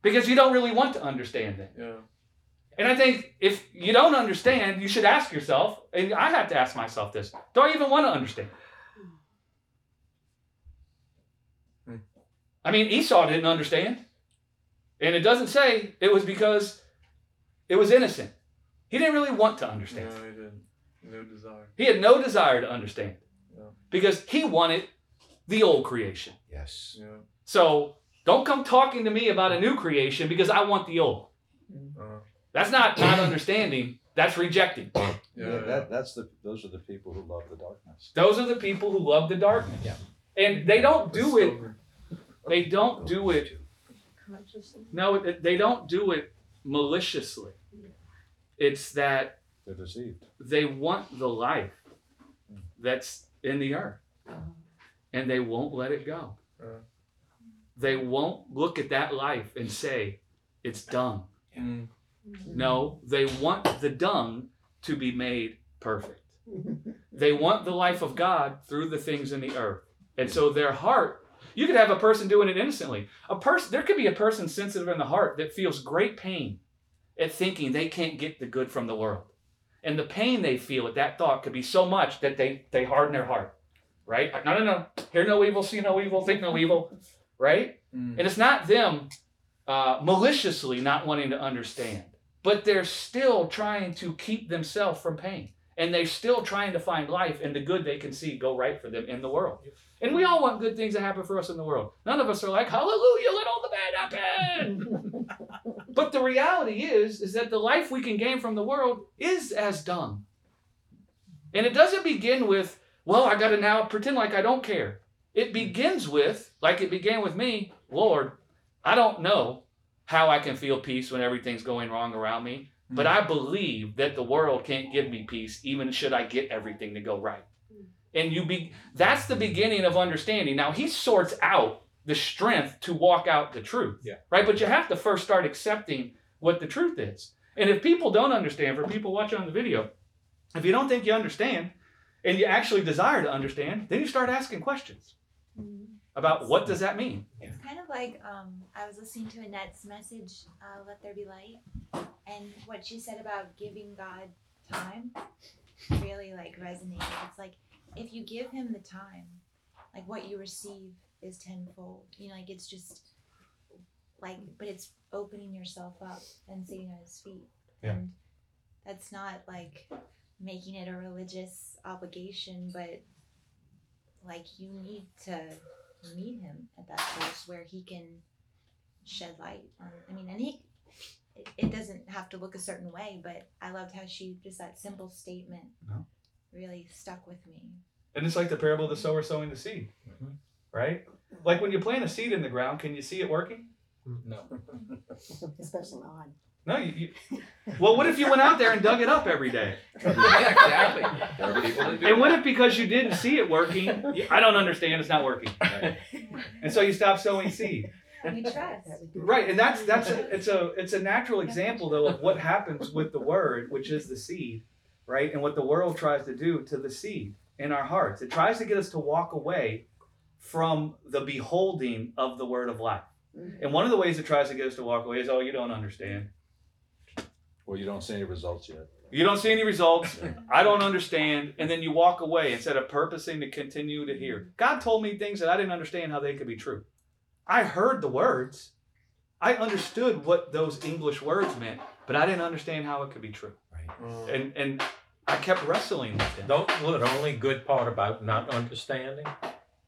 Because you don't really want to understand it. yeah. And I think if you don't understand, you should ask yourself, and I have to ask myself this do I even want to understand? Hmm. I mean, Esau didn't understand. And it doesn't say it was because it was innocent. He didn't really want to understand. No, I didn't. No desire. He had no desire to understand Yeah. because he wanted the old creation. Yes. Yeah. So don't come talking to me about a new creation because I want the old. Uh, That's not not understanding. That's rejecting. yeah. Yeah, yeah. that, that's the, those are the people who love the darkness. Those are the people who love the darkness. Yeah. And they don't do it. Sober. They don't do it. Consciously. No, they don't do it maliciously. It's that They're deceived. they want the life that's in the earth, and they won't let it go. Uh. They won't look at that life and say, "It's dung." Mm, No, they want the dung to be made perfect. They want the life of God through the things in the earth. And so their heart, you could have a person doing it innocently. A person there could be a person sensitive in the heart that feels great pain at thinking they can't get the good from the world. And the pain they feel at that thought could be so much that they they harden their heart. Right? No, no, no. Hear no evil, see no evil, think no evil. Right? mm, And it's not them uh, maliciously not wanting to understand, but they're still trying to keep themselves from pain. And they're still trying to find life and the good they can see go right for them in the world. And we all want good things to happen for us in the world. None of us are like, hallelujah, let all the bad happen. but the reality is, is that the life we can gain from the world is as dung. And it doesn't begin with, well, I got to now pretend like I don't care. It hmm. begins with, like it began with me, Lord, I don't know how I can feel peace when everything's going wrong around me, hmm. but I believe that the world can't give me peace, even should I get everything to go right. Hmm. And you be that's the beginning of understanding. Now he sorts out the strength to walk out the truth. Yeah. Right? But you have to first start accepting what the truth is. And if people don't understand, for people watching on the video, if you don't think you understand and you actually desire to understand, then you start asking questions about what does that mean? It's kind of like um, I was listening to Annette's message, uh, "Let There Be Light," and what she said about giving God time really like resonated. It's like if you give Him the time, like what you receive is tenfold. You know, like it's just like, but it's opening yourself up and sitting at his feet. Yeah. And that's not like making it a religious obligation, but like you need to meet him at that place where he can shed light on. I mean, and he. It, it doesn't have to look a certain way, but I loved how she just that simple statement No. really stuck with me. And it's like the parable of the sower sowing the seed, Mhm. right? Like when you plant a seed in the ground, can you see it working? No. Especially on. No, you, you. Well, what if you went out there and dug it up every day? yeah, exactly. There are people that do And what if because you didn't see it working, you- I don't understand, it's not working, Right. and so you stop sowing seed? You trust. Right, and that's that's a, it's a it's a natural example though of what happens with the word, which is the seed, right? And what the world tries to do to the seed in our hearts. It tries to get us to walk away from the beholding of the word of life. And one of the ways it tries to get us to walk away is, oh, you don't understand. Well, you don't see any results yet. You don't see any results. I don't understand. And then you walk away instead of purposing to continue to hear. God told me things that I didn't understand how they could be true. I heard the words. I understood what those English words meant, but I didn't understand how it could be true. Uh, And and I kept wrestling with it. Don't, well, the only good part about not understanding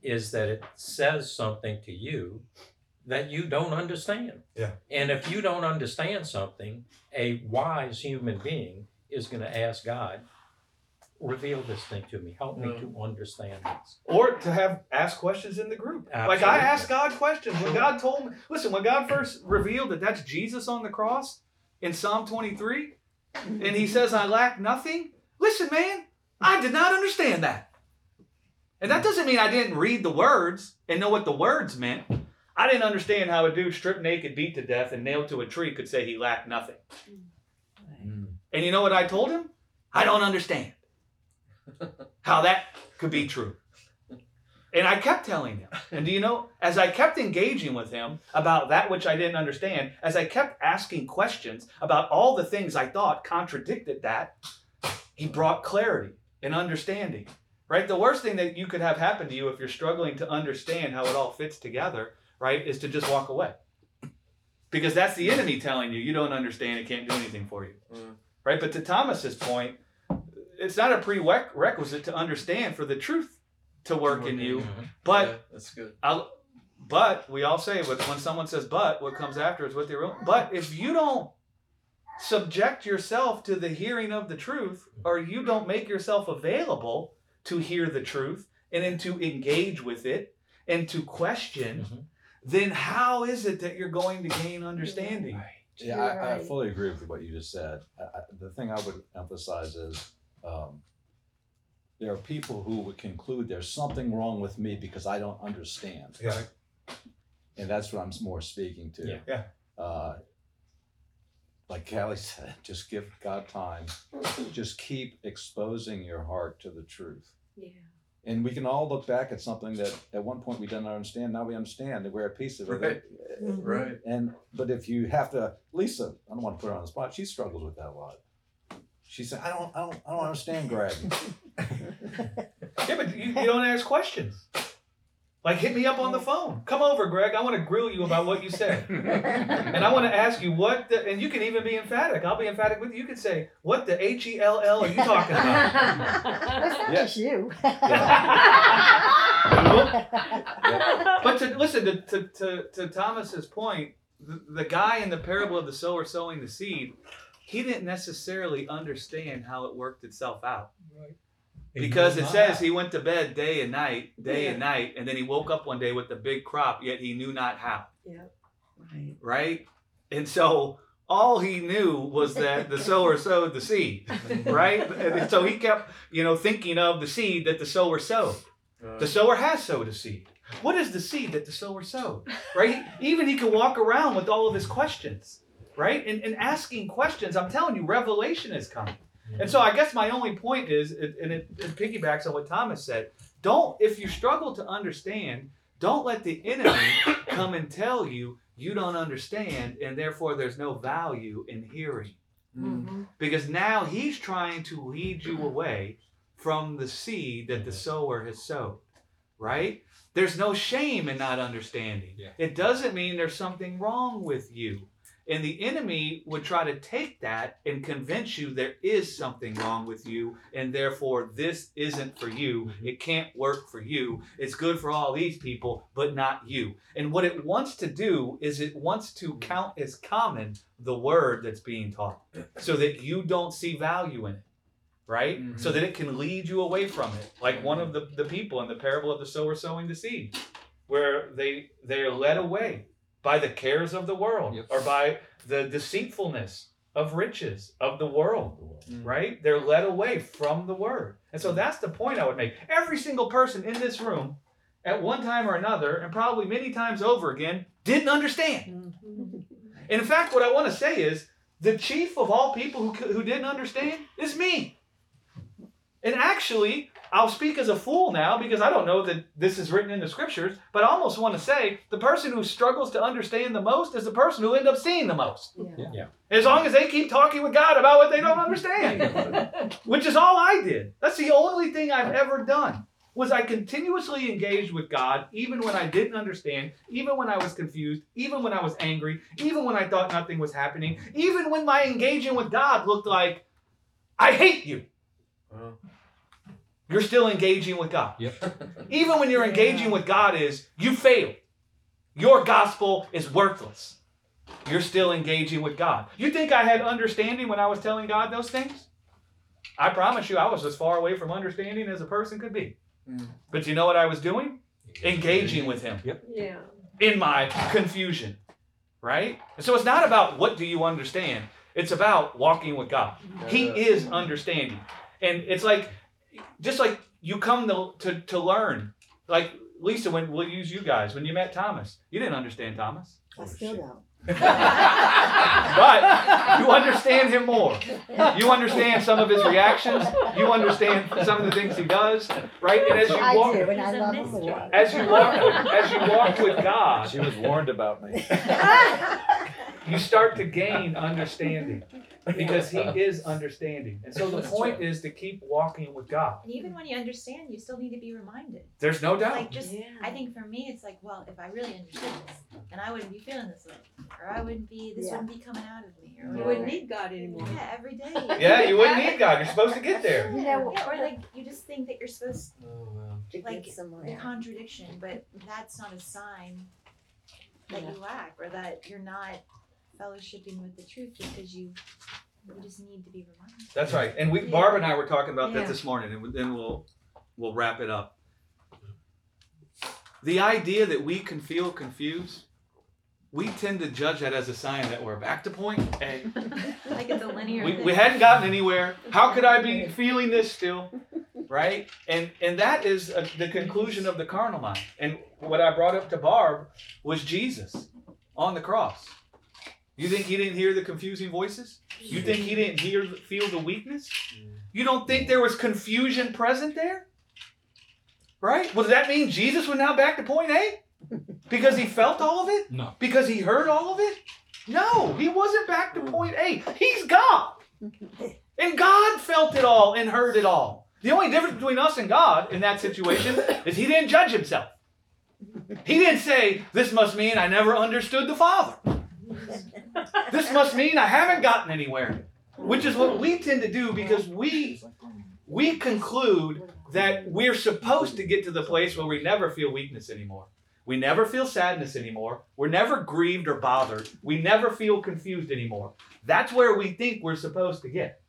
is that it says something to you that you don't understand. Yeah. And if you don't understand something, a wise human being is going to ask God, reveal this thing to me. Help me Yeah. to understand this. Or to have ask questions in the group. Like I Absolutely. asked God questions. When God told me, listen, when God first revealed that that's Jesus on the cross in Psalm 23, and he says, I lack nothing. Listen, man, I did not understand that. And that doesn't mean I didn't read the words and know what the words meant. I didn't understand how a dude stripped naked, beat to death, and nailed to a tree could say he lacked nothing. Mm. And you know what I told him? I don't understand how that could be true. And I kept telling him. And do you know, as I kept engaging with him about that which I didn't understand, as I kept asking questions about all the things I thought contradicted that, he brought clarity and understanding. Right? The worst thing that you could have happen to you if you're struggling to understand how it all fits together, right, is to just walk away. Because that's the enemy telling you you don't understand, it can't do anything for you. Mm. Right? But to Thomas's point, it's not a prerequisite to understand for the truth to work in you. Mhm. But yeah, that's good. I'll, but we all say but when someone says but, what comes after is what they wrote. But if you don't subject yourself to the hearing of the truth, or you don't make yourself available to hear the truth and then to engage with it and to question, Mhm. Then how is it that you're going to gain understanding? Yeah, I, I fully agree with what you just said. I, I, the thing I would emphasize is um, there are people who would conclude there's something wrong with me because I don't understand. Yeah. And that's what I'm more speaking to. Yeah. Yeah. Uh, like Callie said, just give God time. Just keep exposing your heart to the truth. Yeah. And we can all look back at something that at one point we didn't understand. Now we understand that we're at peace with Right. it. Right. And but if you have to, Lisa, I don't want to put her on the spot. She struggles with that a lot. She said, "I don't, I don't, I don't understand Greg." Yeah, but you, you don't ask questions. Like hit me up on the phone. Come over, Greg. I want to grill you about what you said. And I want to ask you what the, and you can even be emphatic. I'll be emphatic with you. You can say, what the H E L L are you talking about? That's not just you. But to listen to, to, to, to Thomas's point, the, the guy in the parable of the sower sowing the seed, he didn't necessarily understand how it worked itself out. Because it says he went to bed day and night, day and night, and then he woke up one day with the big crop, yet he knew not how. Right. right? And so all he knew was that the sower sowed the seed, right? And so he kept, you know, thinking of the seed that the sower sowed. Uh, The sower has sowed a seed. What is the seed that the sower sowed? Right? Even he can walk around with all of his questions, right? And, and asking questions. I'm telling you, revelation is coming. And so I guess my only point is, and it, it piggybacks on what Thomas said, don't, if you struggle to understand, don't let the enemy come and tell you you don't understand and therefore there's no value in hearing. mm, Because now he's trying to lead you away from the seed that the sower has sowed, right? There's no shame in not understanding. Yeah. It doesn't mean there's something wrong with you. And the enemy would try to take that and convince you there is something wrong with you, and therefore this isn't for you. Mm-hmm. It can't work for you. It's good for all these people, but not you. And what it wants to do is it wants to mm-hmm. count as common the word that's being taught so that you don't see value in it. Right? Mhm. So that it can lead you away from it. Like one of mm-hmm. the, the people in the parable of the sower sowing the seed, where they they're led away by the cares of the world Yep. or by the deceitfulness of riches of the world Mm. right? They're led away from the word. And so that's the point i would make. Every single person in this room at one time or another and probably many times over again didn't understand. And in fact what i want to say is the chief of all people who, who didn't understand is me. And actually I'll speak as a fool now because I don't know that this is written in the scriptures, but I almost want to say the person who struggles to understand the most is the person who ends up seeing the most. Yeah. Yeah. As long as they keep talking with God about what they don't understand, which is all I did. That's the only thing I've ever done. Was I continuously engaged with God even when I didn't understand, even when I was confused, even when I was angry, even when I thought nothing was happening, even when my engaging with God looked like I hate you. Uh-huh. You're still engaging with God. Yep. Even when you're engaging with God is you fail. Your gospel is worthless. You're still engaging with God. You think I had understanding when I was telling God those things? I promise you I was as far away from understanding as a person could be. Mm. But you know what I was doing? Engaging with him Yep. Yeah. in my confusion. Right? And so it's not about what do you understand. It's about walking with God. He is understanding. And it's like, just like you come to, to, to learn. Like Lisa, when we'll use you guys, when you met Thomas, you didn't understand Thomas. I still don't. But you understand him more. You understand some of his reactions. You understand some of the things he does, right? And as you I walk, do, and I love him mystery. for it. as you walk, as you walk with God, She was warned about me. you start to gain understanding because he is understanding. And so the point is to keep walking with God. And even when you understand, you still need to be reminded. There's no doubt. Like just, I think for me, it's like, well, if I really understood this, then I wouldn't be feeling this way, or I wouldn't be, this Yeah. wouldn't be coming out of me, or You whatever. wouldn't need God anymore. Yeah, every day. Yeah, you wouldn't need God. You're supposed to get there. You know- yeah, or like you just think that you're supposed Oh, wow. To Like, get somewhere. the contradiction, but that's not a sign that you lack or that you're not fellowshipping with the truth because you you just need to be reminded. That's right. And we, Yeah. Barb and I were talking about that this morning, and then we'll we'll wrap it up. The idea that we can feel confused, we tend to judge that as a sign that we're back to point A. Like it's a linear we, thing. we hadn't gotten anywhere. How could I be feeling this still? Right? And and that is uh the conclusion of the carnal mind. And what I brought up to Barb was Jesus on the cross. You think he didn't hear the confusing voices? You think he didn't hear feel the weakness? You don't think there was confusion present there? Right? Well, does that mean Jesus was now back to point A? Because he felt all of it? No. Because he heard all of it? No, he wasn't back to point A. He's God. And God felt it all and heard it all. The only difference between us and God in that situation is he didn't judge himself. He didn't say, This must mean I never understood the Father. This must mean I haven't gotten anywhere. Which is what we tend to do because we we conclude that we're supposed to get to the place where we never feel weakness anymore. We never feel sadness anymore. We're never grieved or bothered. We never feel confused anymore. That's where we think we're supposed to get,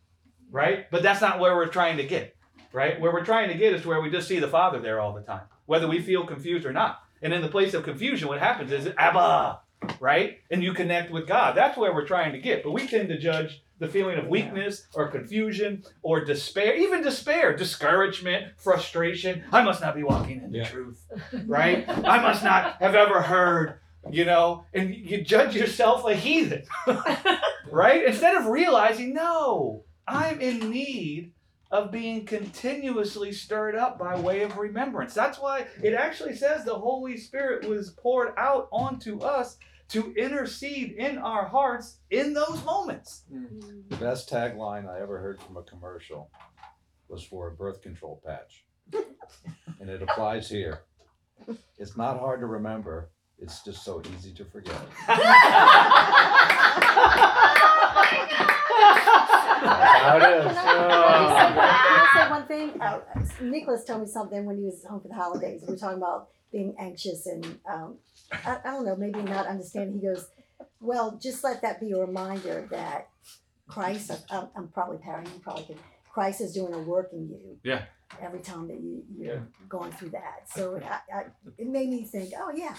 right? But that's not where we're trying to get, right? Where we're trying to get is where we just see the Father there all the time, whether we feel confused or not. And in the place of confusion, what happens is Abba, right? And you connect with God. That's where we're trying to get. But we tend to judge the feeling of weakness or confusion or despair, even despair, discouragement, frustration. I must not be walking in the Yeah. truth, right? I must not have ever heard, you know, and you judge yourself a heathen, right? Instead of realizing, no, I'm in need of being continuously stirred up by way of remembrance. That's why it actually says the Holy Spirit was poured out onto us to intercede in our hearts in those moments. The best tagline I ever heard from a commercial was for a birth control patch. And it applies here. It's not hard to remember. It's just so easy to forget. how it is. Can I say one thing? Uh, Nicholas told me something when he was home for the holidays. We were talking about being anxious and um, I, I don't know, maybe not understanding. He goes, "Well, just let that be a reminder that Christ. I'm, I'm probably parroting. You probably can. Christ is doing a work in you. Yeah. Every time that you you're going through that. So I, I, it made me think. Oh yeah.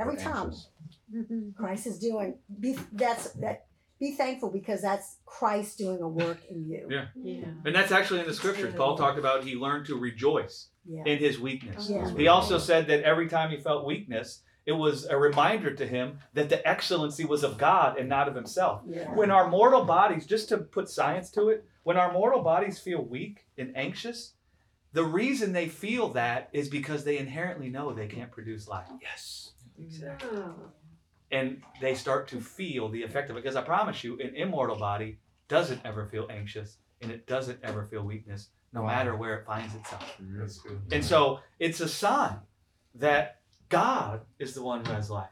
Every We're time anxious. Christ is doing. Be that's that. Be thankful because that's Christ doing a work in you. Yeah. Yeah. And that's actually in the scriptures. Paul talked about he learned to rejoice Yeah. in his weakness. Oh, yeah. He also said that every time he felt weakness, it was a reminder to him that the excellency was of God and not of himself. Yeah. When our mortal bodies, just to put science to it, when our mortal bodies feel weak and anxious, the reason they feel that is because they inherently know they can't produce life. Yes. Exactly. And they start to feel the effect of it. Because I promise you, an immortal body doesn't ever feel anxious and it doesn't ever feel weakness, no matter where it finds itself. Mm-hmm. And so it's a sign that God is the one who has life.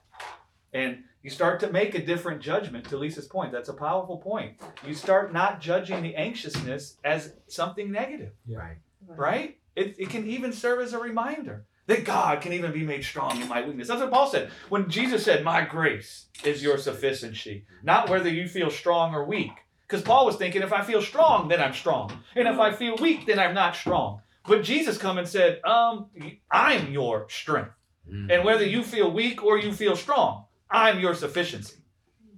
And you start to make a different judgment to Lisa's point. That's a powerful point. You start not judging the anxiousness as something negative, Right. right? It, it can even serve as a reminder that God can even be made strong in my weakness. That's what Paul said. When Jesus said, My grace is your sufficiency, not whether you feel strong or weak. Because Paul was thinking, if I feel strong, then I'm strong. And if I feel weak, then I'm not strong. But Jesus come and said, um, I'm your strength. Mm. And whether you feel weak or you feel strong, I'm your sufficiency.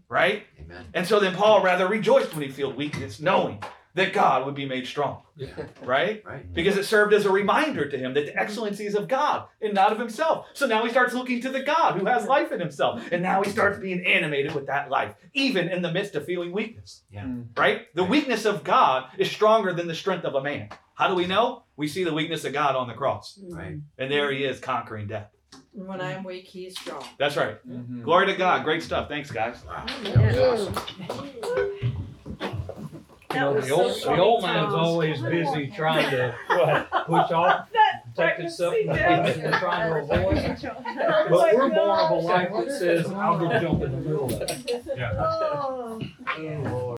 Right? Amen. And so then Paul rather rejoiced when he felt weakness, knowing that God would be made strong. Yeah. Right? Right. Because it served as a reminder to him that the excellency is of God and not of himself. So now he starts looking to the God who has life in himself. And now he starts being animated with that life, even in the midst of feeling weakness. Yeah. Mm. Right? The weakness of God is stronger than the strength of a man. How do we know? We see the weakness of God on the cross. Right. And there he is conquering death. When I'm weak, he's strong. That's right. Mhm. Glory to God. Great stuff. Thanks, guys. Wow. You know, the old, the old man's always busy trying to push off, protect himself from the things they're trying to avoid. But we're born of a life that says, I'll go jump in the middle of it. Oh. Oh, Lord.